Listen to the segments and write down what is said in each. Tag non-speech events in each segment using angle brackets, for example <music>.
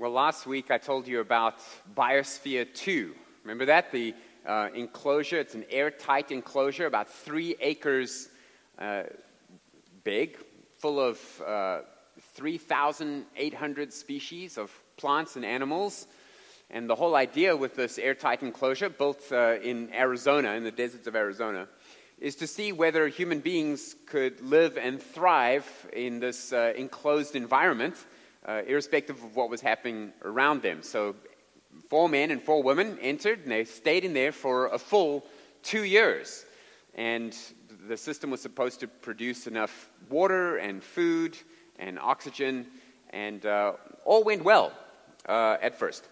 Well, last week I told you about Biosphere 2. Remember that? The uh, enclosure, it's an airtight enclosure, about three acres uh, big, full of uh, 3,800 species of plants and animals. And the whole idea with this airtight enclosure, built uh, in Arizona, in the deserts of Arizona, is to see whether human beings could live and thrive in this uh, enclosed environment uh, irrespective of what was happening around them. So, four men and four women entered, and they stayed in there for a full two years. And the system was supposed to produce enough water and food and oxygen, and uh, all went well uh, at first.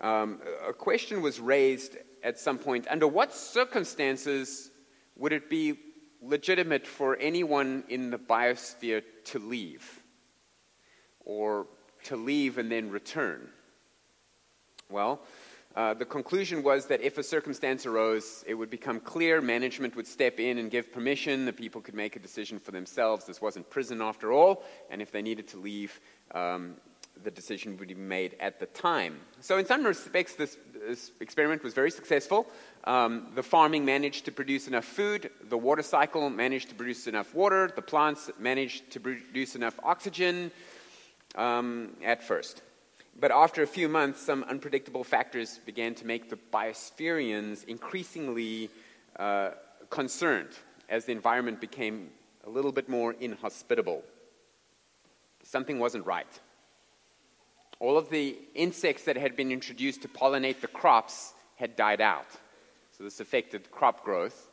Um, a question was raised at some point under what circumstances would it be legitimate for anyone in the biosphere to leave? Or to leave and then return? Well, uh, the conclusion was that if a circumstance arose, it would become clear, management would step in and give permission, the people could make a decision for themselves. This wasn't prison after all, and if they needed to leave, um, the decision would be made at the time. So, in some respects, this, this experiment was very successful. Um, the farming managed to produce enough food, the water cycle managed to produce enough water, the plants managed to produce enough oxygen um, at first. But after a few months, some unpredictable factors began to make the biospherians increasingly uh, concerned as the environment became a little bit more inhospitable. Something wasn't right. All of the insects that had been introduced to pollinate the crops had died out. So this affected crop growth.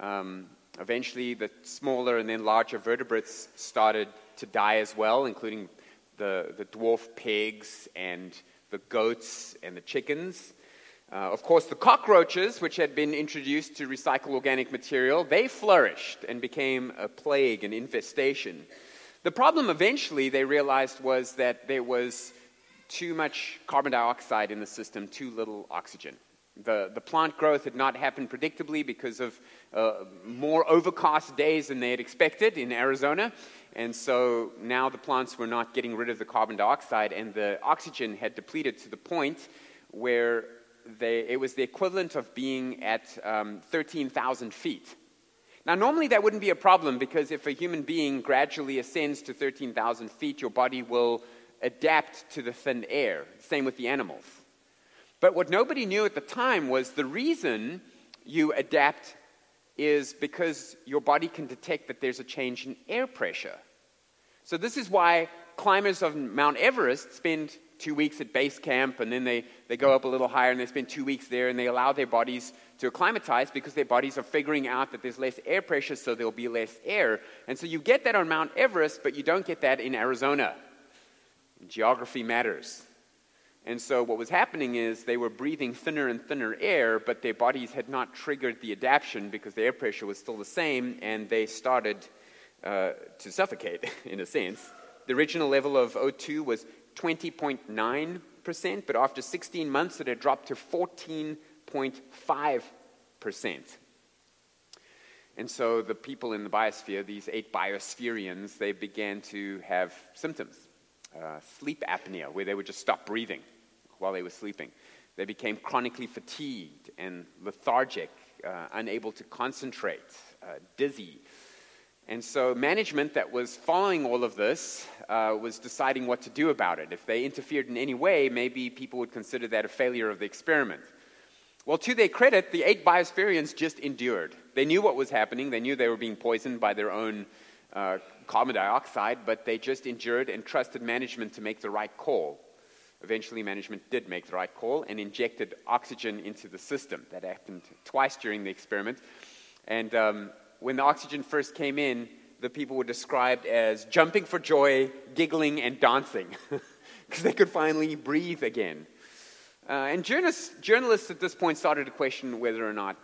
Um, eventually, the smaller and then larger vertebrates started to die as well, including the, the dwarf pigs and the goats and the chickens. Uh, of course, the cockroaches, which had been introduced to recycle organic material, they flourished and became a plague, an infestation. The problem eventually, they realized, was that there was too much carbon dioxide in the system, too little oxygen. The, the plant growth had not happened predictably because of uh, more overcast days than they had expected in Arizona. And so now the plants were not getting rid of the carbon dioxide, and the oxygen had depleted to the point where they, it was the equivalent of being at um, 13,000 feet. Now, normally that wouldn't be a problem because if a human being gradually ascends to 13,000 feet, your body will adapt to the thin air. Same with the animals. But what nobody knew at the time was the reason you adapt is because your body can detect that there's a change in air pressure. So, this is why climbers of Mount Everest spend two weeks at base camp and then they, they go up a little higher and they spend two weeks there and they allow their bodies to acclimatize because their bodies are figuring out that there's less air pressure, so there'll be less air. And so you get that on Mount Everest, but you don't get that in Arizona. Geography matters. And so what was happening is they were breathing thinner and thinner air, but their bodies had not triggered the adaptation because the air pressure was still the same, and they started uh, to suffocate, <laughs> in a sense. The original level of O2 was 20.9%, but after 16 months it had dropped to 14.5%. And so the people in the biosphere, these eight biospherians, they began to have symptoms. Uh, sleep apnea, where they would just stop breathing while they were sleeping. They became chronically fatigued and lethargic, uh, unable to concentrate, uh, dizzy, and so, management that was following all of this uh, was deciding what to do about it. If they interfered in any way, maybe people would consider that a failure of the experiment. Well, to their credit, the eight biospherians just endured. They knew what was happening, they knew they were being poisoned by their own uh, carbon dioxide, but they just endured and trusted management to make the right call. Eventually, management did make the right call and injected oxygen into the system. That happened twice during the experiment. And um, when the oxygen first came in, the people were described as jumping for joy, giggling, and dancing <laughs> because they could finally breathe again. Uh, and journalists, journalists at this point started to question whether or not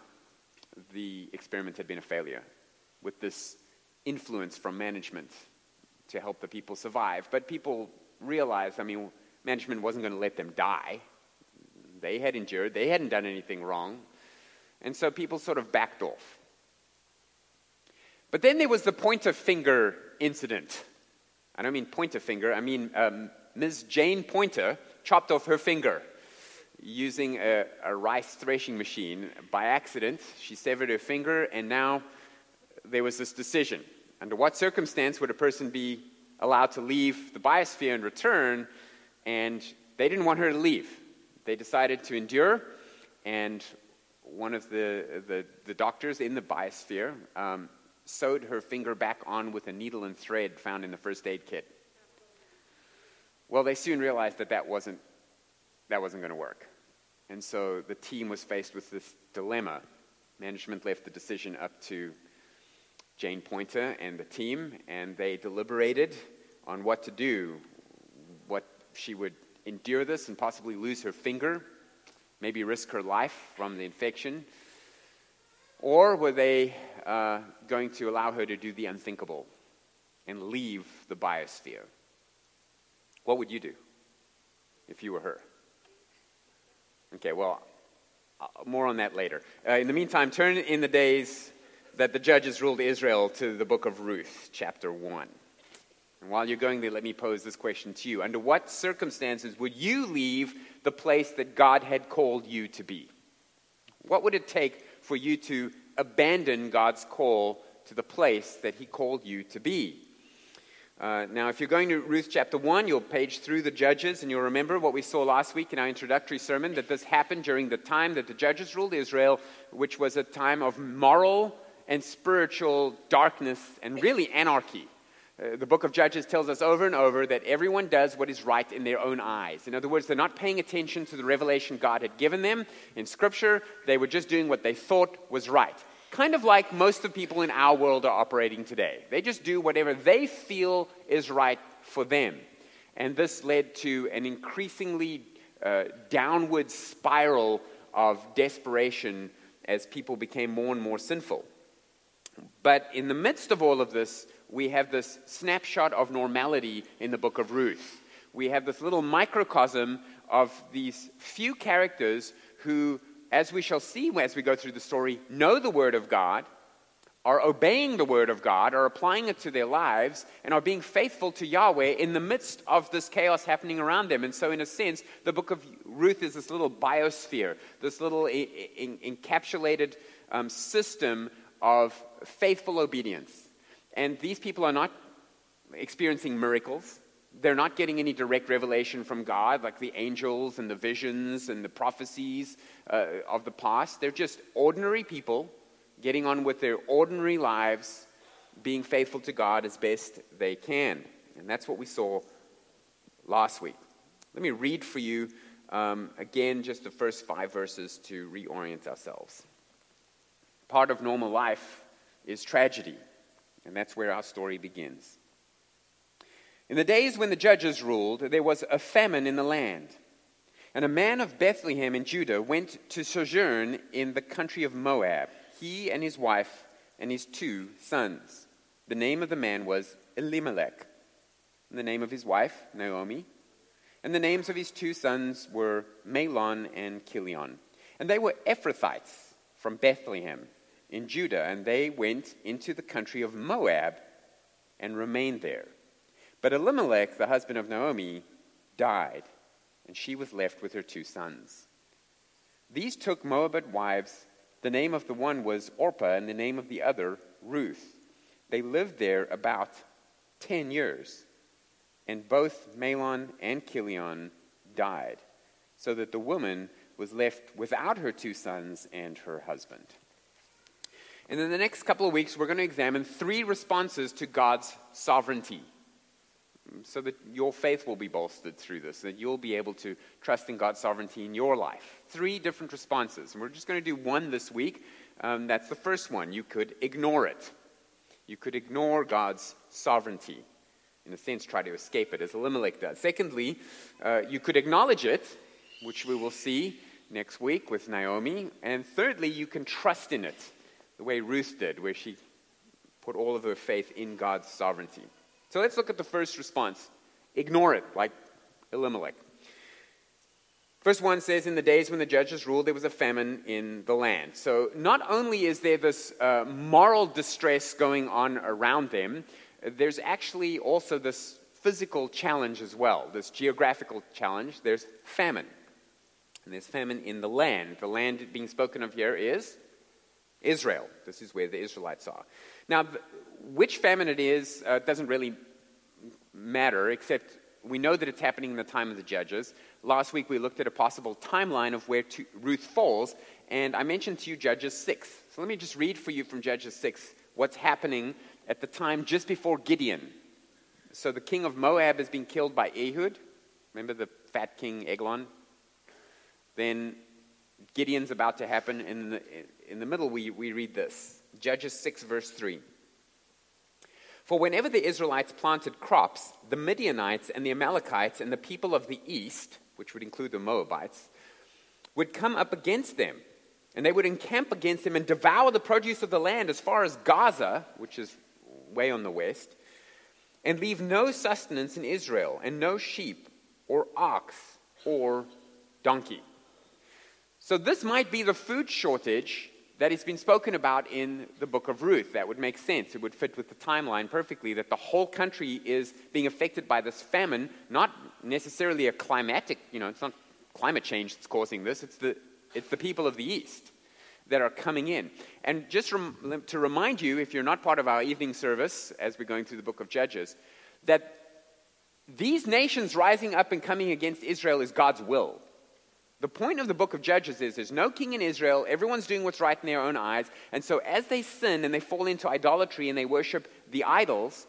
the experiment had been a failure with this influence from management to help the people survive. But people realized, I mean, management wasn't going to let them die. They had endured, they hadn't done anything wrong. And so people sort of backed off. But then there was the point of finger incident. I don't mean point of finger, I mean um, Ms. Jane Poynter chopped off her finger using a, a rice threshing machine by accident. She severed her finger, and now there was this decision. Under what circumstance would a person be allowed to leave the biosphere and return? And they didn't want her to leave. They decided to endure, and one of the, the, the doctors in the biosphere um, sewed her finger back on with a needle and thread found in the first aid kit. Well, they soon realized that that wasn't, that wasn't going to work. And so the team was faced with this dilemma. Management left the decision up to Jane Poynter and the team, and they deliberated on what to do. What she would endure this and possibly lose her finger, maybe risk her life from the infection, or were they uh, going to allow her to do the unthinkable and leave the biosphere? What would you do if you were her? Okay, well, uh, more on that later. Uh, in the meantime, turn in the days that the judges ruled Israel to the book of Ruth, chapter 1. And while you're going there, let me pose this question to you. Under what circumstances would you leave the place that God had called you to be? What would it take for you to abandon God's call to the place that He called you to be? Uh, now, if you're going to Ruth chapter 1, you'll page through the judges, and you'll remember what we saw last week in our introductory sermon that this happened during the time that the judges ruled Israel, which was a time of moral and spiritual darkness and really anarchy. Uh, the book of Judges tells us over and over that everyone does what is right in their own eyes. In other words, they're not paying attention to the revelation God had given them in Scripture, they were just doing what they thought was right kind of like most of the people in our world are operating today. They just do whatever they feel is right for them. And this led to an increasingly uh, downward spiral of desperation as people became more and more sinful. But in the midst of all of this, we have this snapshot of normality in the book of Ruth. We have this little microcosm of these few characters who as we shall see as we go through the story, know the Word of God, are obeying the Word of God, are applying it to their lives, and are being faithful to Yahweh in the midst of this chaos happening around them. And so, in a sense, the book of Ruth is this little biosphere, this little encapsulated um, system of faithful obedience. And these people are not experiencing miracles they're not getting any direct revelation from God, like the angels and the visions and the prophecies uh, of the past. They're just ordinary people getting on with their ordinary lives, being faithful to God as best they can. And that's what we saw last week. Let me read for you um, again just the first five verses to reorient ourselves. Part of normal life is tragedy, and that's where our story begins. In the days when the judges ruled, there was a famine in the land. And a man of Bethlehem in Judah went to sojourn in the country of Moab, he and his wife and his two sons. The name of the man was Elimelech, and the name of his wife, Naomi. And the names of his two sons were Mahlon and Chilion. And they were Ephrathites from Bethlehem in Judah, and they went into the country of Moab and remained there. But Elimelech, the husband of Naomi, died, and she was left with her two sons. These took Moabite wives. The name of the one was Orpah, and the name of the other, Ruth. They lived there about ten years, and both Mahlon and Chilion died, so that the woman was left without her two sons and her husband. And in the next couple of weeks, we're going to examine three responses to God's sovereignty so that your faith will be bolstered through this, that you'll be able to trust in God's sovereignty in your life. Three different responses. And we're just going to do one this week. Um, that's the first one. You could ignore it. You could ignore God's sovereignty. In a sense, try to escape it, as Elimelech does. Secondly, uh, you could acknowledge it, which we will see next week with Naomi. And thirdly, you can trust in it, the way Ruth did, where she put all of her faith in God's sovereignty. So let's look at the first response ignore it, like Elimelech. Verse 1 says, In the days when the judges ruled, there was a famine in the land. So not only is there this uh, moral distress going on around them, there's actually also this physical challenge as well, this geographical challenge. There's famine. And there's famine in the land. The land being spoken of here is Israel. This is where the Israelites are. Now, which famine it is uh, doesn't really matter, except we know that it's happening in the time of the judges. Last week we looked at a possible timeline of where to, Ruth falls, and I mentioned to you Judges 6. So let me just read for you from Judges 6 what's happening at the time just before Gideon. So the king of Moab has been killed by Ehud. Remember the fat king Eglon? Then Gideon's about to happen. In the, in the middle, we, we read this Judges 6, verse 3. For whenever the Israelites planted crops, the Midianites and the Amalekites and the people of the east, which would include the Moabites, would come up against them. And they would encamp against them and devour the produce of the land as far as Gaza, which is way on the west, and leave no sustenance in Israel, and no sheep, or ox, or donkey. So, this might be the food shortage that has been spoken about in the book of Ruth. That would make sense. It would fit with the timeline perfectly that the whole country is being affected by this famine, not necessarily a climatic, you know, it's not climate change that's causing this, it's the, it's the people of the East that are coming in. And just rem- to remind you, if you're not part of our evening service as we're going through the book of Judges, that these nations rising up and coming against Israel is God's will. The point of the book of Judges is there's no king in Israel, everyone's doing what's right in their own eyes, and so as they sin and they fall into idolatry and they worship the idols,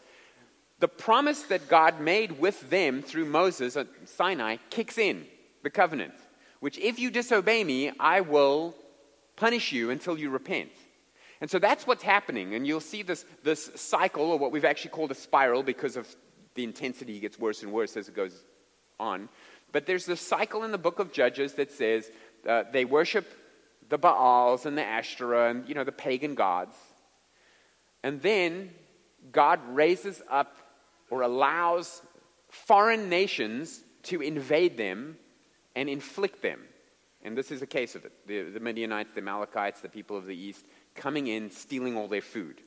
the promise that God made with them through Moses at Sinai kicks in, the covenant, which if you disobey me, I will punish you until you repent. And so that's what's happening, and you'll see this, this cycle, or what we've actually called a spiral because of the intensity gets worse and worse as it goes on. But there's this cycle in the book of Judges that says uh, they worship the Baals and the Ashtoreth and, you know, the pagan gods. And then God raises up or allows foreign nations to invade them and inflict them. And this is a case of it. The, the Midianites, the Amalekites, the people of the east coming in, stealing all their food.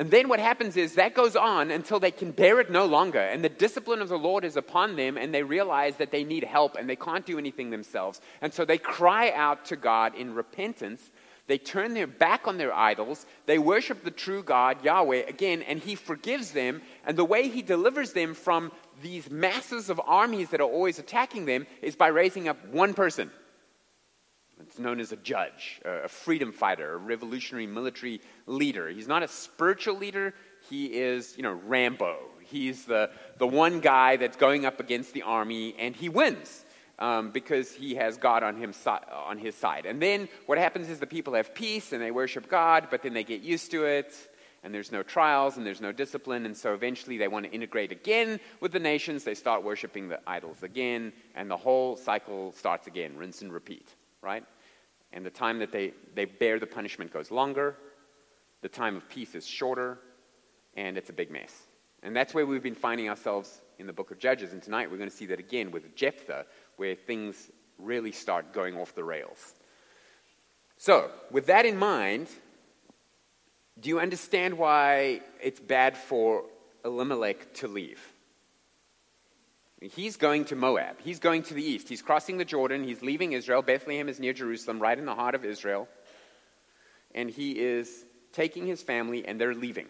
And then what happens is that goes on until they can bear it no longer. And the discipline of the Lord is upon them, and they realize that they need help and they can't do anything themselves. And so they cry out to God in repentance. They turn their back on their idols. They worship the true God, Yahweh, again, and He forgives them. And the way He delivers them from these masses of armies that are always attacking them is by raising up one person it's known as a judge, a freedom fighter, a revolutionary military leader. He's not a spiritual leader, he is, you know, Rambo. He's the, the one guy that's going up against the army, and he wins. Um, because he has God on, him, on his side. And then what happens is the people have peace and they worship God, but then they get used to it, and there's no trials and there's no discipline, and so eventually they want to integrate again with the nations. They start worshiping the idols again, and the whole cycle starts again, rinse and repeat, right? And the time that they, they bear the punishment goes longer, the time of peace is shorter, and it's a big mess. And that's where we've been finding ourselves in the book of Judges. And tonight we're going to see that again with Jephthah, where things really start going off the rails. So, with that in mind, do you understand why it's bad for Elimelech to leave? He's going to Moab. He's going to the east. He's crossing the Jordan. He's leaving Israel. Bethlehem is near Jerusalem, right in the heart of Israel. And he is taking his family, and they're leaving.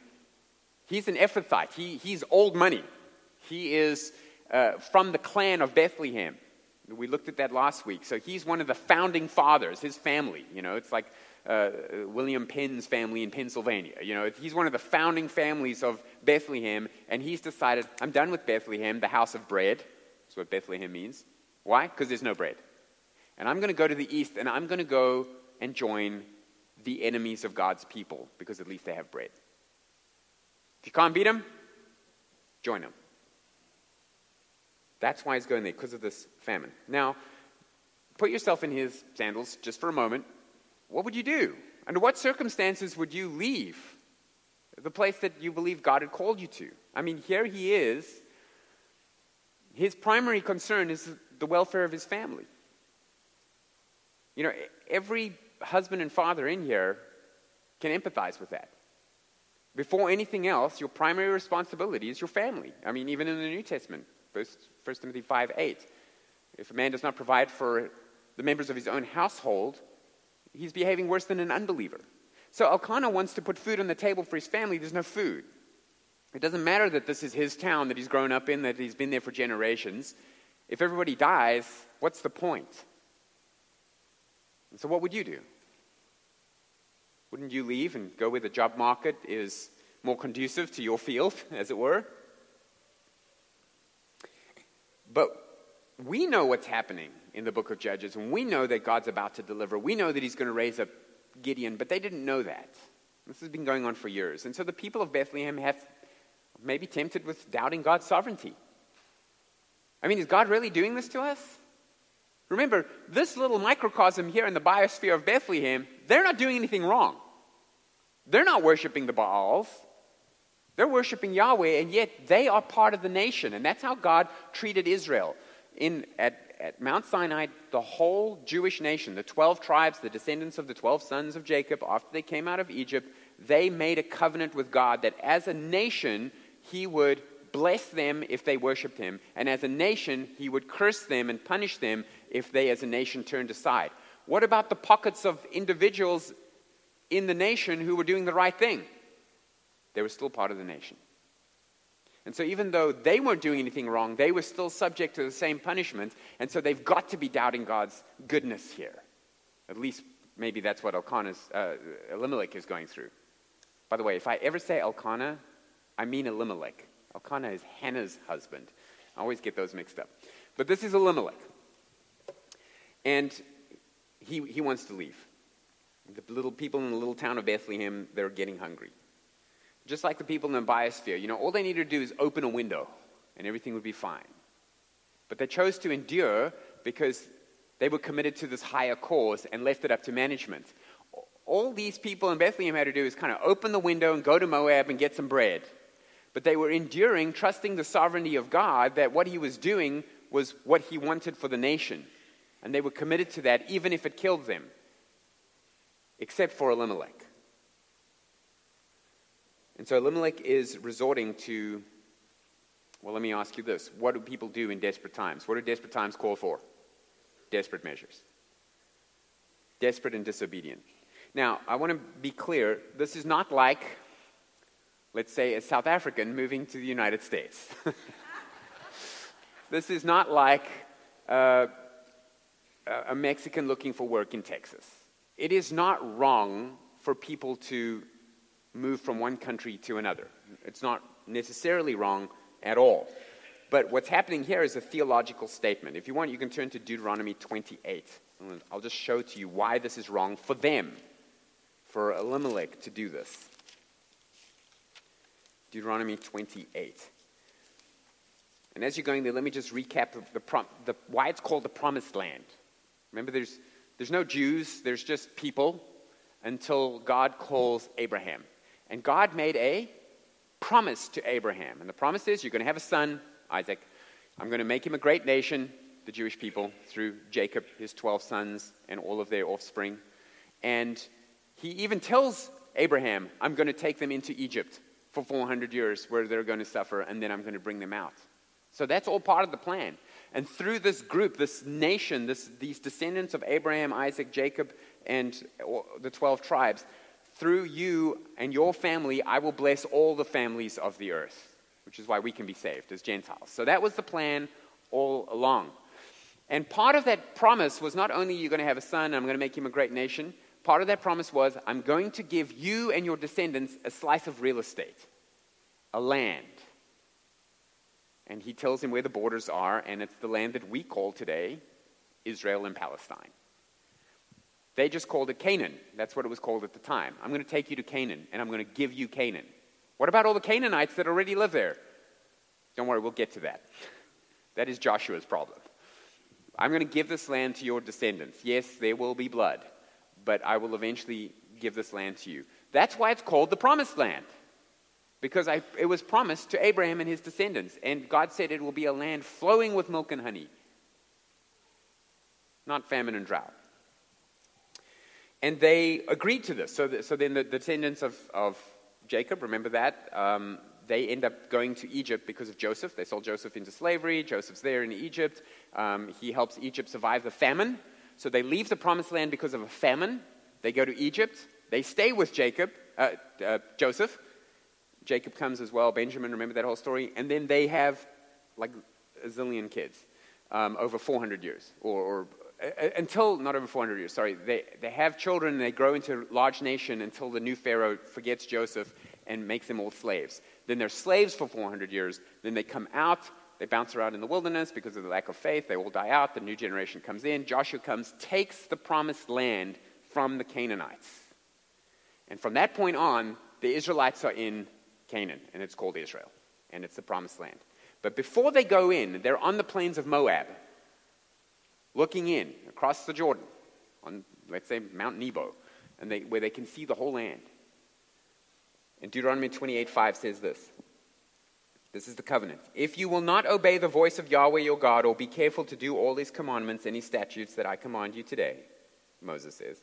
He's an Ephrathite. He, he's old money. He is uh, from the clan of Bethlehem. We looked at that last week. So he's one of the founding fathers, his family. You know, it's like uh, William Penn's family in Pennsylvania. You know, he's one of the founding families of Bethlehem, and he's decided, I'm done with Bethlehem, the house of bread. That's what Bethlehem means. Why? Because there's no bread. And I'm going to go to the east, and I'm going to go and join the enemies of God's people, because at least they have bread. If you can't beat them, join them. That's why he's going there, because of this famine. Now, put yourself in his sandals just for a moment what would you do? Under what circumstances would you leave the place that you believe God had called you to? I mean, here he is. His primary concern is the welfare of his family. You know, every husband and father in here can empathize with that. before anything else, your primary responsibility is your family. I mean, even in the New Testament, 1 Timothy 5 8. If a man does not provide for the members of his own household, he's behaving worse than an unbeliever. So Elkanah wants to put food on the table for his family. There's no food. It doesn't matter that this is his town that he's grown up in, that he's been there for generations. If everybody dies, what's the point? And so, what would you do? Wouldn't you leave and go where the job market is more conducive to your field, <laughs> as it were? But we know what's happening in the book of Judges, and we know that God's about to deliver. We know that He's going to raise up Gideon, but they didn't know that. This has been going on for years. And so the people of Bethlehem have maybe tempted with doubting God's sovereignty. I mean, is God really doing this to us? Remember, this little microcosm here in the biosphere of Bethlehem, they're not doing anything wrong. They're not worshiping the Baals. They're worshiping Yahweh, and yet they are part of the nation. And that's how God treated Israel. In, at, at Mount Sinai, the whole Jewish nation, the 12 tribes, the descendants of the 12 sons of Jacob, after they came out of Egypt, they made a covenant with God that as a nation, He would bless them if they worshiped Him, and as a nation, He would curse them and punish them if they, as a nation, turned aside. What about the pockets of individuals in the nation who were doing the right thing? They were still part of the nation. And so, even though they weren't doing anything wrong, they were still subject to the same punishment. And so, they've got to be doubting God's goodness here. At least, maybe that's what Elkanah's, uh, Elimelech is going through. By the way, if I ever say Elkanah, I mean Elimelech. Elkanah is Hannah's husband. I always get those mixed up. But this is Elimelech. And he, he wants to leave. The little people in the little town of Bethlehem, they're getting hungry. Just like the people in the biosphere, you know, all they needed to do is open a window and everything would be fine. But they chose to endure because they were committed to this higher cause and left it up to management. All these people in Bethlehem had to do is kind of open the window and go to Moab and get some bread. But they were enduring, trusting the sovereignty of God that what he was doing was what he wanted for the nation. And they were committed to that even if it killed them, except for Elimelech. And so Elimelech is resorting to, well, let me ask you this. What do people do in desperate times? What do desperate times call for? Desperate measures. Desperate and disobedient. Now, I want to be clear this is not like, let's say, a South African moving to the United States. <laughs> this is not like uh, a Mexican looking for work in Texas. It is not wrong for people to move from one country to another. It's not necessarily wrong at all. But what's happening here is a theological statement. If you want, you can turn to Deuteronomy 28. I'll just show to you why this is wrong for them, for Elimelech to do this. Deuteronomy 28. And as you're going there, let me just recap the, the, the, why it's called the promised land. Remember, there's, there's no Jews, there's just people until God calls Abraham. And God made a promise to Abraham. And the promise is you're going to have a son, Isaac. I'm going to make him a great nation, the Jewish people, through Jacob, his 12 sons, and all of their offspring. And he even tells Abraham, I'm going to take them into Egypt for 400 years where they're going to suffer, and then I'm going to bring them out. So that's all part of the plan. And through this group, this nation, this, these descendants of Abraham, Isaac, Jacob, and the 12 tribes, through you and your family, I will bless all the families of the earth, which is why we can be saved as Gentiles. So that was the plan all along. And part of that promise was not only you're going to have a son, I'm going to make him a great nation. Part of that promise was, I'm going to give you and your descendants a slice of real estate, a land. And he tells him where the borders are, and it's the land that we call today Israel and Palestine. They just called it Canaan. That's what it was called at the time. I'm going to take you to Canaan, and I'm going to give you Canaan. What about all the Canaanites that already live there? Don't worry, we'll get to that. <laughs> That is Joshua's problem. I'm going to give this land to your descendants. Yes, there will be blood, but I will eventually give this land to you. That's why it's called the promised land. Because I, it was promised to Abraham and his descendants. And God said it will be a land flowing with milk and honey, not famine and drought. And they agreed to this. So, so then the descendants of, of Jacob, remember that? Um, they end up going to Egypt because of Joseph. They sold Joseph into slavery. Joseph's there in Egypt. Um, he helps Egypt survive the famine. So they leave the promised land because of a famine. They go to Egypt. They stay with Jacob, uh, uh, Joseph. Jacob comes as well. Benjamin, remember that whole story? And then they have like a zillion kids um, over 400 years, or, or until, not over 400 years, sorry. They, they have children and they grow into a large nation until the new Pharaoh forgets Joseph and makes them all slaves. Then they're slaves for 400 years. Then they come out. They bounce around in the wilderness because of the lack of faith. They all die out. The new generation comes in. Joshua comes, takes the promised land from the Canaanites. And from that point on, the Israelites are in Canaan, and it's called Israel, and it's the promised land. But before they go in, they're on the plains of Moab, looking in across the Jordan, on, let's say, Mount Nebo, and they, where they can see the whole land. And Deuteronomy 28 5 says this This is the covenant. If you will not obey the voice of Yahweh your God, or be careful to do all his commandments and his statutes that I command you today, Moses says,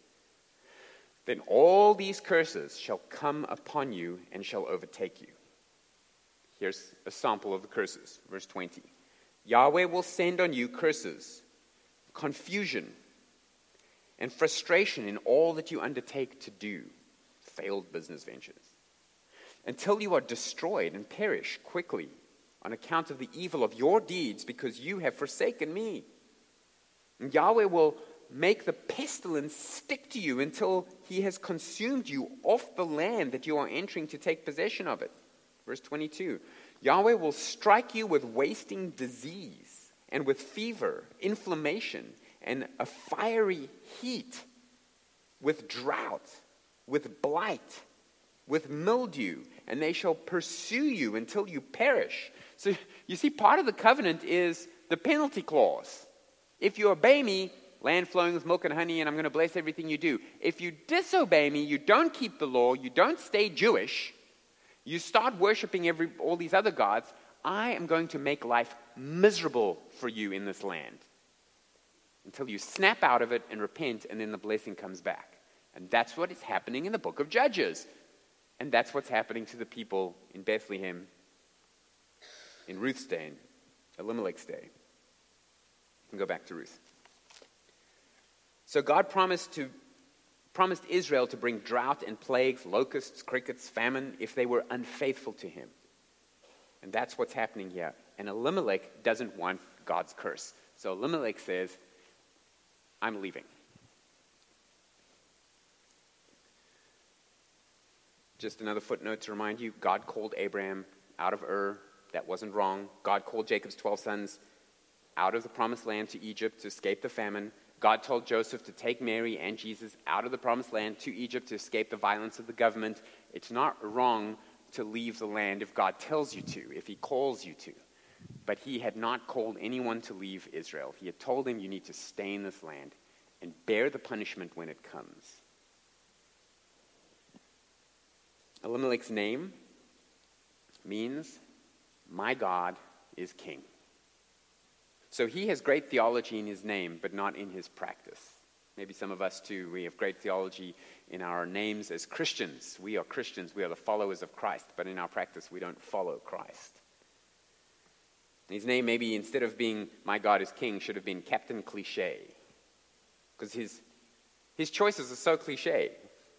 then all these curses shall come upon you and shall overtake you. Here's a sample of the curses. Verse 20 Yahweh will send on you curses, confusion, and frustration in all that you undertake to do, failed business ventures, until you are destroyed and perish quickly on account of the evil of your deeds because you have forsaken me. And Yahweh will make the pestilence stick to you until he has consumed you off the land that you are entering to take possession of it. Verse 22 Yahweh will strike you with wasting disease and with fever, inflammation, and a fiery heat, with drought, with blight, with mildew, and they shall pursue you until you perish. So you see, part of the covenant is the penalty clause. If you obey me, land flowing with milk and honey, and I'm going to bless everything you do. If you disobey me, you don't keep the law, you don't stay Jewish, you start worshiping every, all these other gods, I am going to make life miserable for you in this land until you snap out of it and repent, and then the blessing comes back. And that's what is happening in the book of Judges. And that's what's happening to the people in Bethlehem, in Ruth's day, in Elimelech's day. You can go back to Ruth. So God promised to promised Israel to bring drought and plagues, locusts, crickets, famine if they were unfaithful to him. And that's what's happening here. And Elimelech doesn't want God's curse. So Elimelech says, I'm leaving. Just another footnote to remind you God called Abraham out of Ur. That wasn't wrong. God called Jacob's 12 sons out of the promised land to Egypt to escape the famine. God told Joseph to take Mary and Jesus out of the promised land to Egypt to escape the violence of the government. It's not wrong to leave the land if God tells you to, if He calls you to. But He had not called anyone to leave Israel. He had told him, You need to stay in this land and bear the punishment when it comes. Elimelech's name means, My God is king. So he has great theology in his name, but not in his practice. Maybe some of us too, we have great theology in our names as Christians. We are Christians, we are the followers of Christ, but in our practice, we don't follow Christ. His name, maybe instead of being My God is King, should have been Captain Cliche. Because his, his choices are so cliche.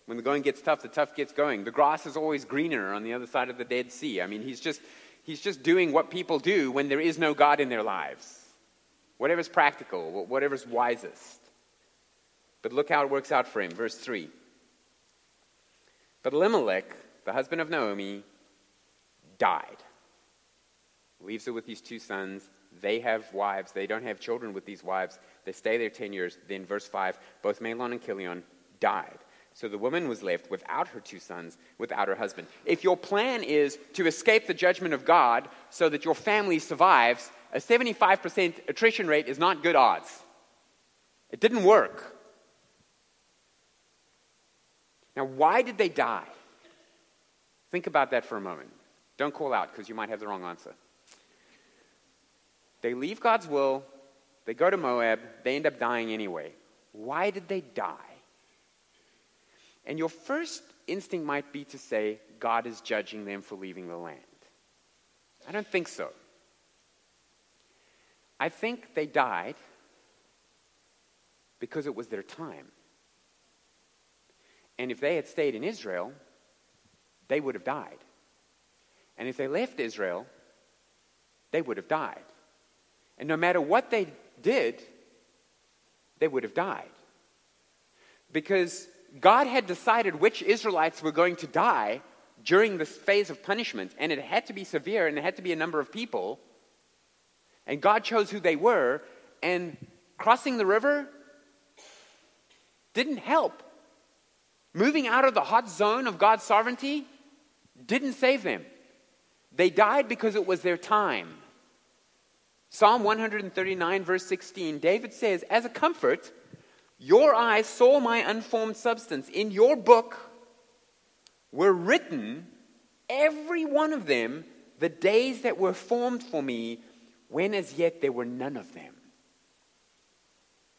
When the going gets tough, the tough gets going. The grass is always greener on the other side of the Dead Sea. I mean, he's just, he's just doing what people do when there is no God in their lives whatever's practical, whatever's wisest. But look how it works out for him. Verse 3. But Elimelech, the husband of Naomi, died. Leaves her with these two sons. They have wives. They don't have children with these wives. They stay there 10 years. Then, verse 5 both Mahlon and Chilion died. So the woman was left without her two sons, without her husband. If your plan is to escape the judgment of God so that your family survives, a 75% attrition rate is not good odds. It didn't work. Now, why did they die? Think about that for a moment. Don't call out because you might have the wrong answer. They leave God's will, they go to Moab, they end up dying anyway. Why did they die? And your first instinct might be to say, God is judging them for leaving the land. I don't think so. I think they died because it was their time. And if they had stayed in Israel, they would have died. And if they left Israel, they would have died. And no matter what they did, they would have died. Because God had decided which Israelites were going to die during this phase of punishment, and it had to be severe and it had to be a number of people. And God chose who they were, and crossing the river didn't help. Moving out of the hot zone of God's sovereignty didn't save them. They died because it was their time. Psalm 139, verse 16, David says, As a comfort, your eyes saw my unformed substance. In your book were written, every one of them, the days that were formed for me, when as yet there were none of them.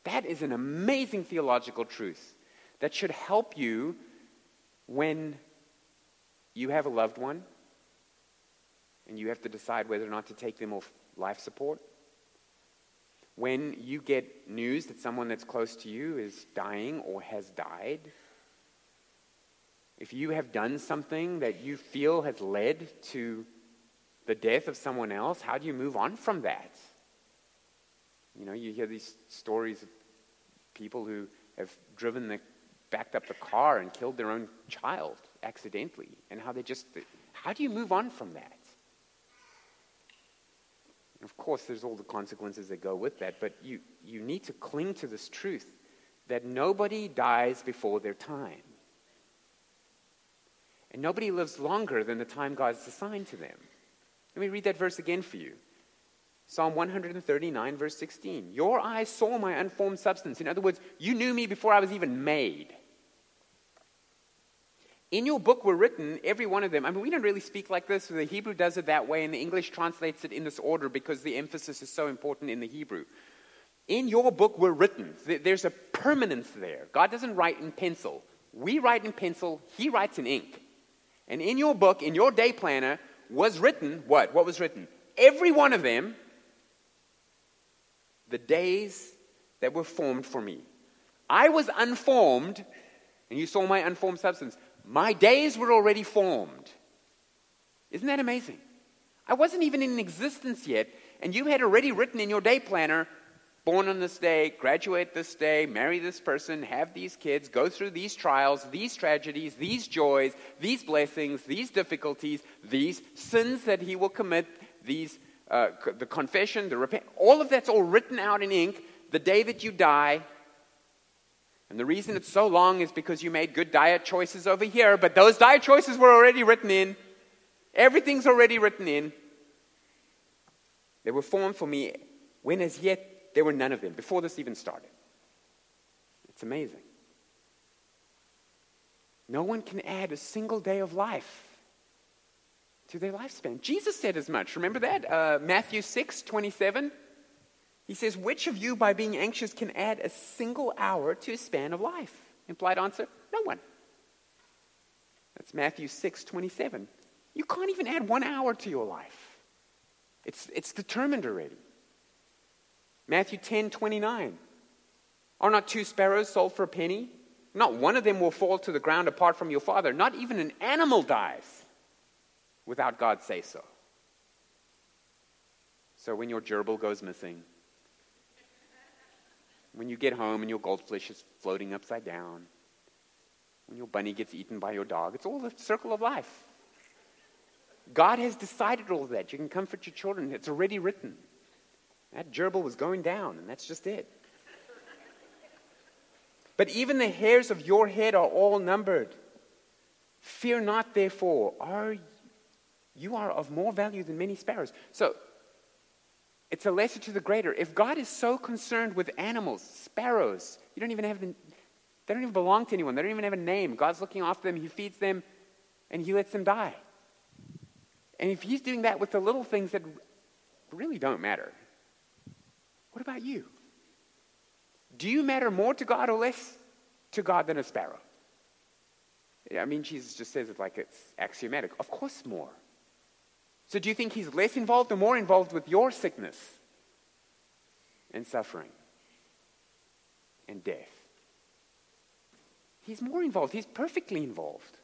That is an amazing theological truth that should help you when you have a loved one and you have to decide whether or not to take them off life support when you get news that someone that's close to you is dying or has died, if you have done something that you feel has led to the death of someone else, how do you move on from that? You know, you hear these stories of people who have driven the, backed up the car and killed their own child accidentally, and how they just, how do you move on from that? Of course, there's all the consequences that go with that, but you, you need to cling to this truth that nobody dies before their time. And nobody lives longer than the time God's assigned to them. Let me read that verse again for you. Psalm 139, verse 16. Your eyes saw my unformed substance. In other words, you knew me before I was even made. In your book were written, every one of them. I mean, we don't really speak like this. The Hebrew does it that way, and the English translates it in this order because the emphasis is so important in the Hebrew. In your book were written. There's a permanence there. God doesn't write in pencil. We write in pencil, He writes in ink. And in your book, in your day planner, was written what? What was written? Every one of them, the days that were formed for me. I was unformed, and you saw my unformed substance. My days were already formed. Isn't that amazing? I wasn't even in existence yet, and you had already written in your day planner born on this day, graduate this day, marry this person, have these kids, go through these trials, these tragedies, these joys, these blessings, these difficulties, these sins that he will commit, these uh, the confession, the repent, all of that's all written out in ink. The day that you die, and the reason it's so long is because you made good diet choices over here, but those diet choices were already written in. Everything's already written in. They were formed for me when as yet there were none of them, before this even started. It's amazing. No one can add a single day of life to their lifespan. Jesus said as much. Remember that? Uh, Matthew 6 27. He says, Which of you, by being anxious, can add a single hour to his span of life? Implied answer no one. That's Matthew 6 27. You can't even add one hour to your life, it's, it's determined already. Matthew 10 29. Are not two sparrows sold for a penny? Not one of them will fall to the ground apart from your father. Not even an animal dies without God say so. So when your gerbil goes missing, when you get home and your goldfish is floating upside down, when your bunny gets eaten by your dog, it's all the circle of life. God has decided all that. You can comfort your children. It's already written. That gerbil was going down, and that's just it. But even the hairs of your head are all numbered. Fear not, therefore, are you are of more value than many sparrows. So it's a lesser to the greater. If God is so concerned with animals, sparrows, you don't even have the, they don't even belong to anyone. They don't even have a name. God's looking after them. He feeds them, and He lets them die. And if He's doing that with the little things that really don't matter, what about you? Do you matter more to God or less to God than a sparrow? I mean, Jesus just says it like it's axiomatic. Of course, more. So, do you think he's less involved or more involved with your sickness and suffering and death? He's more involved. He's perfectly involved.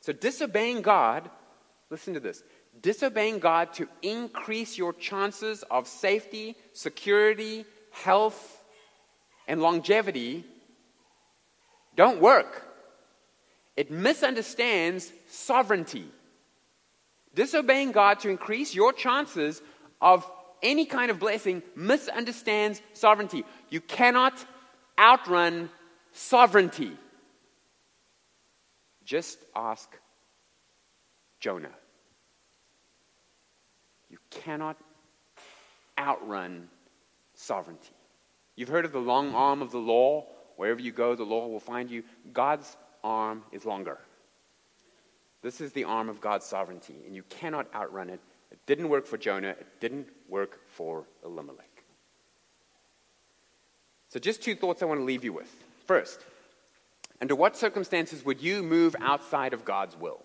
So, disobeying God, listen to this disobeying God to increase your chances of safety, security, health, and longevity don't work. It misunderstands sovereignty. Disobeying God to increase your chances of any kind of blessing misunderstands sovereignty. You cannot outrun sovereignty. Just ask Jonah. You cannot outrun sovereignty. You've heard of the long arm of the law. Wherever you go, the law will find you. God's arm is longer. This is the arm of God's sovereignty, and you cannot outrun it. It didn't work for Jonah, it didn't work for Elimelech. So, just two thoughts I want to leave you with. First, under what circumstances would you move outside of God's will?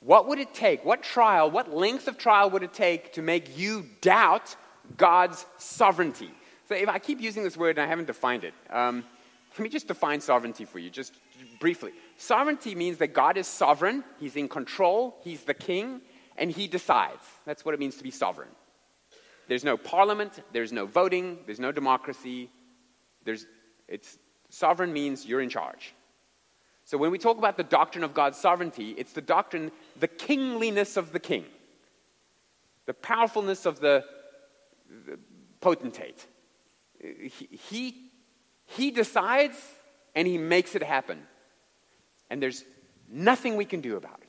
What would it take? What trial, what length of trial would it take to make you doubt God's sovereignty? So, if I keep using this word and I haven't defined it, um, let me just define sovereignty for you, just briefly. Sovereignty means that God is sovereign, He's in control, He's the king, and He decides. That's what it means to be sovereign. There's no parliament, there's no voting, there's no democracy. There's, it's, sovereign means you're in charge. So when we talk about the doctrine of God's sovereignty, it's the doctrine, the kingliness of the king, the powerfulness of the, the potentate. He, he he decides and he makes it happen. And there's nothing we can do about it.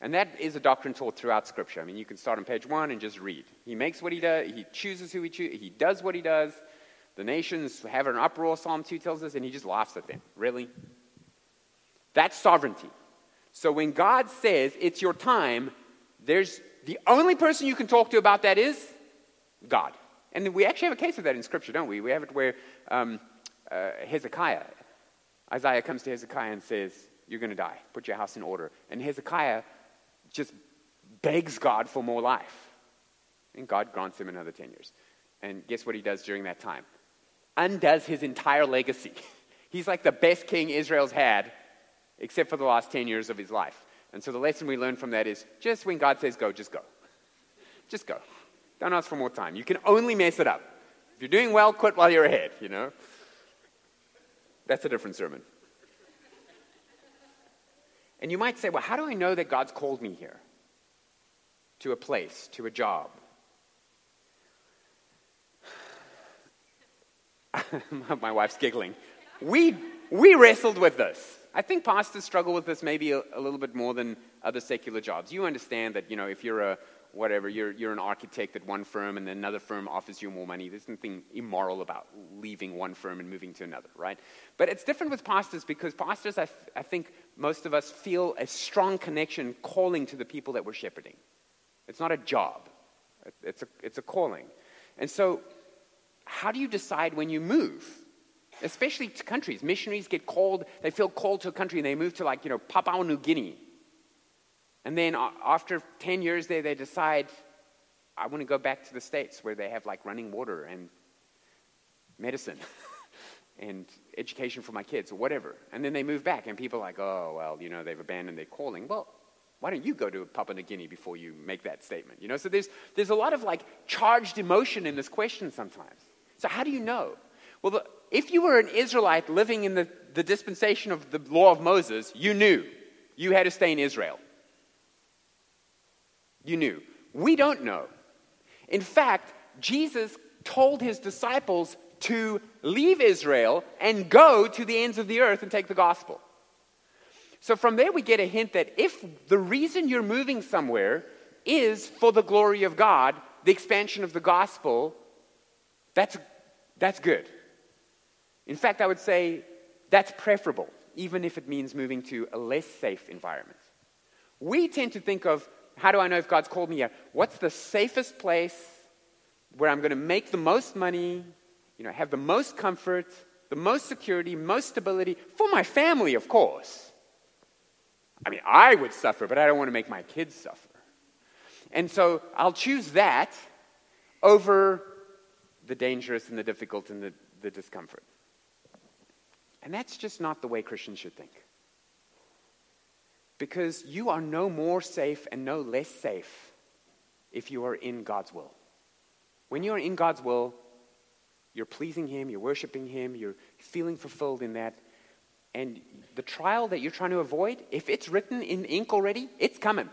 And that is a doctrine taught throughout Scripture. I mean, you can start on page one and just read. He makes what he does, he chooses who he chooses, he does what he does. The nations have an uproar, Psalm 2 tells us, and he just laughs at them. Really? That's sovereignty. So when God says it's your time, there's the only person you can talk to about that is God. And we actually have a case of that in Scripture, don't we? We have it where um, uh, Hezekiah. Isaiah comes to Hezekiah and says, You're going to die. Put your house in order. And Hezekiah just begs God for more life. And God grants him another 10 years. And guess what he does during that time? Undoes his entire legacy. <laughs> He's like the best king Israel's had, except for the last 10 years of his life. And so the lesson we learn from that is just when God says go, just go. Just go. Don't ask for more time. You can only mess it up. If you're doing well, quit while you're ahead, you know? That's a different sermon. And you might say, well, how do I know that God's called me here? To a place, to a job? <laughs> My wife's giggling. We, we wrestled with this. I think pastors struggle with this maybe a, a, little bit more than other secular jobs. You understand that, you know, if you're a, whatever, you're, you're an architect at one firm and then another firm offers you more money. There's nothing immoral about leaving one firm and moving to another, right? But it's different with pastors because pastors, I, I think most of us feel a strong connection calling to the people that we're shepherding. It's not a job, it's a, it's a calling. And so, how do you decide when you move? Especially to countries. Missionaries get called, they feel called to a country and they move to, like, you know, Papua New Guinea and then after 10 years there, they decide, I want to go back to the States where they have like running water and medicine <laughs> and education for my kids or whatever. And then they move back and people are like, oh, well, you know, they've abandoned their calling. Well, why don't you go to Papua New Guinea before you make that statement? You know, so there's, there's a lot of like charged emotion in this question sometimes. So how do you know? Well, the, if you were an Israelite living in the, the dispensation of the law of Moses, you knew you had to stay in Israel. You knew. We don't know. In fact, Jesus told his disciples to leave Israel and go to the ends of the earth and take the gospel. So from there, we get a hint that if the reason you're moving somewhere is for the glory of God, the expansion of the gospel, that's, that's good. In fact, I would say that's preferable, even if it means moving to a less safe environment. We tend to think of how do I know if God's called me here? What's the safest place where I'm going to make the most money, you know, have the most comfort, the most security, most stability for my family, of course. I mean, I would suffer, but I don't want to make my kids suffer. And so I'll choose that over the dangerous and the difficult and the, the discomfort. And that's just not the way Christians should think. Because you are no more safe and no less safe if you are in God's will. When you are in God's will, you're pleasing Him, you're worshiping Him, you're feeling fulfilled in that. And the trial that you're trying to avoid, if it's written in ink already, it's coming.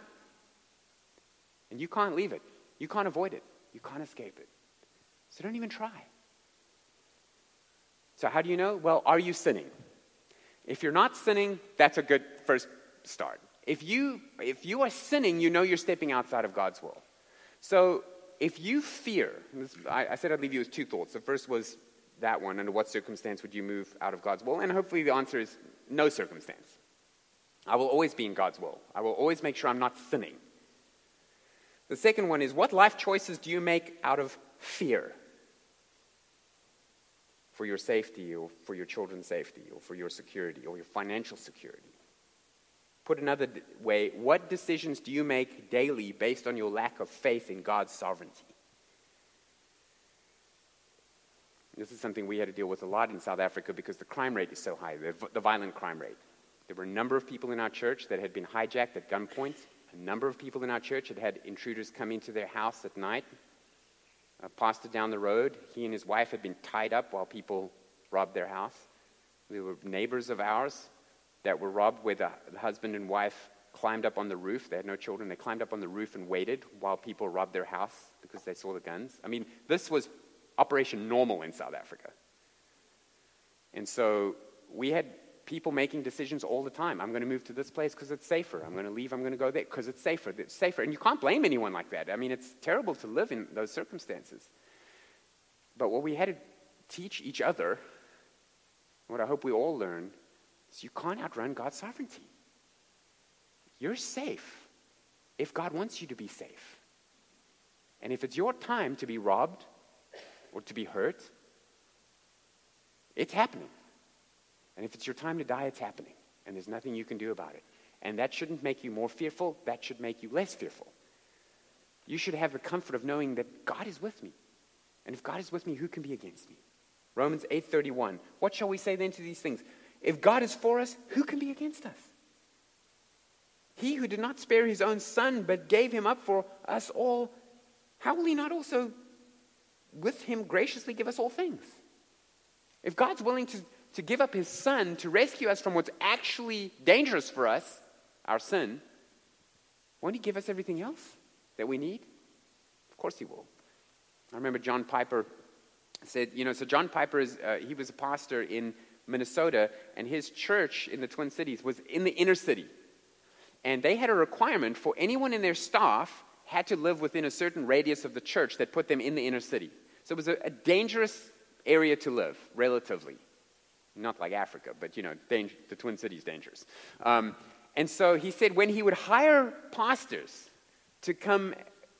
And you can't leave it. You can't avoid it. You can't escape it. So don't even try. So, how do you know? Well, are you sinning? If you're not sinning, that's a good first start. If you, if you are sinning, you know you're stepping outside of God's will. So, if you fear, this, I, I said I'd leave you with two thoughts. The first was that one under what circumstance would you move out of God's will? And hopefully the answer is no circumstance. I will always be in God's will. I will always make sure I'm not sinning. The second one is what life choices do you make out of fear? For your safety, or for your children's safety, or for your security, or your financial security. Put another way, what decisions do you make daily based on your lack of faith in God's sovereignty? This is something we had to deal with a lot in South Africa because the crime rate is so high, the, the violent crime rate. There were a number of people in our church that had been hijacked at gunpoint, a number of people in our church had had intruders come into their house at night. A pastor down the road, he and his wife had been tied up while people robbed their house. There were neighbors of ours that were robbed where the, the husband and wife climbed up on the roof. They had no children. They climbed up on the roof and waited while people robbed their house because they saw the guns. I mean, this was Operation Normal in South Africa. And so we had people making decisions all the time. I'm going to move to this place because it's safer. I'm going to leave. I'm going to go there because it's safer. It's safer. And you can't blame anyone like that. I mean, it's terrible to live in those circumstances. But what we had to teach each other, what I hope we all learn, is you can't outrun God's sovereignty. You're safe if God wants you to be safe. And if it's your time to be robbed or to be hurt, it's happening. And if it's your time to die, it's happening. And there's nothing you can do about it. And that shouldn't make you more fearful, that should make you less fearful. You should have the comfort of knowing that God is with me. And if God is with me, who can be against me? Romans 8:31. What shall we say then to these things? If God is for us, who can be against us? He who did not spare his own son, but gave him up for us all, how will he not also with him graciously give us all things. If God's willing to, to give up his son to rescue us from what's actually dangerous for us, our sin, won't he give us everything else that we need? Of course he will. I remember John Piper said, you know, so John Piper is, uh, he was a pastor in Minnesota, and his church in the Twin Cities was in the inner city. And they had a requirement for anyone in their staff had to live within a certain radius of the church that put them in the inner city. So it was a, a dangerous area to live, relatively. Not like Africa, but you know, danger, the Twin Cities dangerous. Um, and so he said when he would hire pastors to come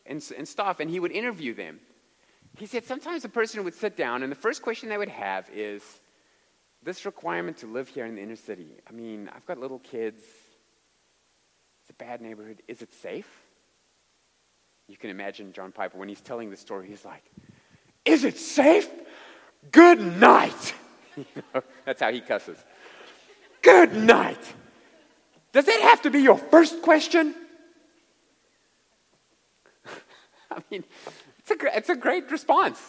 and, and staff and he would interview them, he said sometimes a person would sit down and the first question they would have is this requirement to live here in the inner city. I mean, I've got little kids. It's a bad neighborhood. Is it safe? You can imagine John Piper when he's telling the story, he's like, is it safe? Good night. <laughs> that's how he cusses. Good night. Does that have to be your first question? <laughs> I mean, it's a, it's a great response.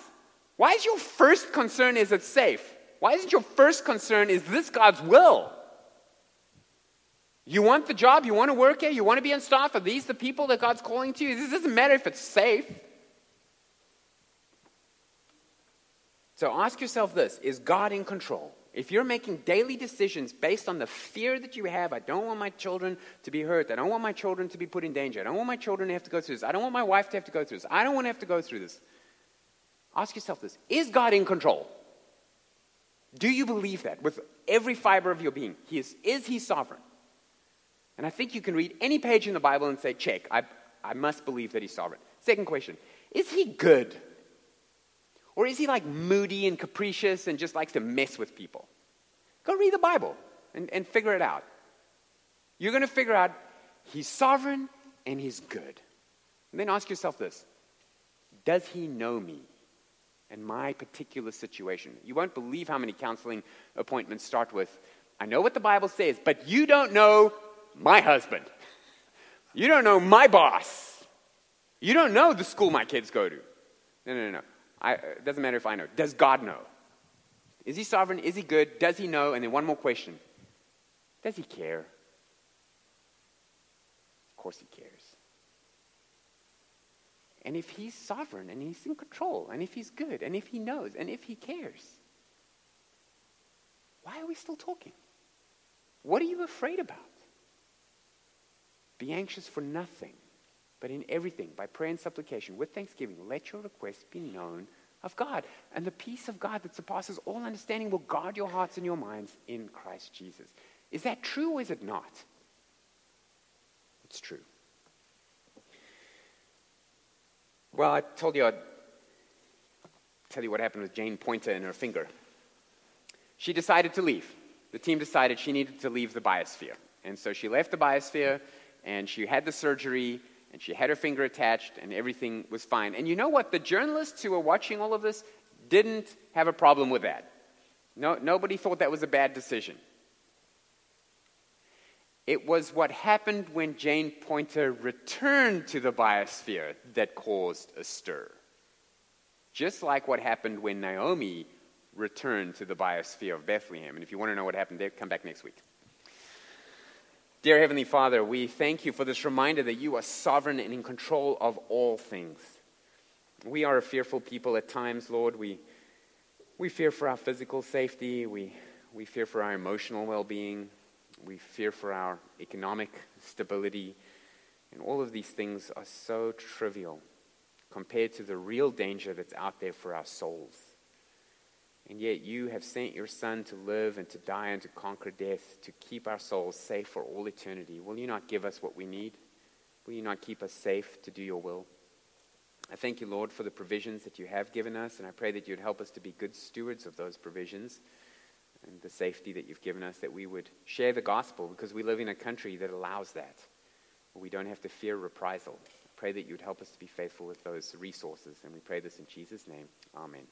Why is your first concern is it safe? Why isn't your first concern is this God's will? You want the job, you want to work here, you want to be on staff. Are these the people that God's calling to? You? This doesn't matter if it's safe. So ask yourself this Is God in control? If you're making daily decisions based on the fear that you have, I don't want my children to be hurt. I don't want my children to be put in danger. I don't want my children to have to go through this. I don't want my wife to have to go through this. I don't want to have to go through this. Ask yourself this Is God in control? Do you believe that with every fiber of your being? He is, is He sovereign? And I think you can read any page in the Bible and say, check, I, I must believe that He's sovereign. Second question Is He good? Or is he like moody and capricious and just likes to mess with people? Go read the Bible and, and figure it out. You're going to figure out he's sovereign and he's good. And then ask yourself this Does he know me and my particular situation? You won't believe how many counseling appointments start with I know what the Bible says, but you don't know my husband. You don't know my boss. You don't know the school my kids go to. No, no, no, no. I, uh, it doesn't matter if I know. Does God know? Is he sovereign? Is he good? Does he know? And then one more question Does he care? Of course he cares. And if he's sovereign and he's in control, and if he's good, and if he knows, and if he cares, why are we still talking? What are you afraid about? Be anxious for nothing, but in everything, by prayer and supplication, with thanksgiving, let your requests be known of God. And the peace of God that surpasses all understanding will guard your hearts and your minds in Christ Jesus. Is that true or is it not? It's true. Well, I told you I'd tell you what happened with Jane Poynter and her finger. She decided to leave. The team decided she needed to leave the biosphere. And so she left the biosphere and she had the surgery and she had her finger attached and everything was fine. And you know what? The journalists who were watching all of this didn't have a problem with that. No, nobody thought that was a bad decision. It was what happened when Jane Poynter returned to the biosphere that caused a stir. Just like what happened when Naomi returned to the biosphere of Bethlehem. And if you want to know what happened there, come back next week. Dear Heavenly Father, we thank you for this reminder that you are sovereign and in control of all things. We are a fearful people at times, Lord. We, we fear for our physical safety, we, we fear for our emotional well being, we fear for our economic stability. And all of these things are so trivial compared to the real danger that's out there for our souls. And yet you have sent your Son to live and to die and to conquer death, to keep our souls safe for all eternity. Will you not give us what we need? Will you not keep us safe to do your will? I thank you, Lord, for the provisions that you have given us, and I pray that you'd help us to be good stewards of those provisions and the safety that you've given us, that we would share the gospel because we live in a country that allows that. We don't have to fear reprisal. I pray that you'd help us to be faithful with those resources, and we pray this in Jesus' name. Amen.